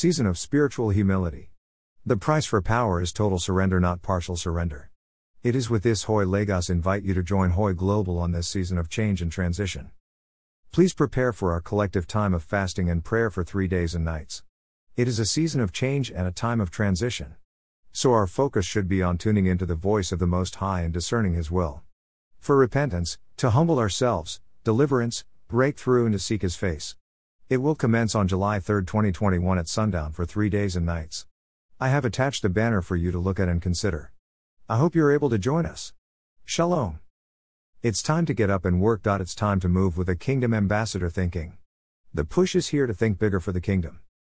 Season of spiritual humility. The price for power is total surrender, not partial surrender. It is with this HOI Lagos invite you to join HOI Global on this season of change and transition. Please prepare for our collective time of fasting and prayer for three days and nights. It is a season of change and a time of transition. So our focus should be on tuning into the voice of the Most High and discerning His will. For repentance, to humble ourselves, deliverance, breakthrough, and to seek His face. It will commence on July 3, 2021 at sundown for three days and nights. I have attached a banner for you to look at and consider. I hope you're able to join us. Shalom. It's time to get up and work. It's time to move with a kingdom ambassador thinking. The push is here to think bigger for the kingdom.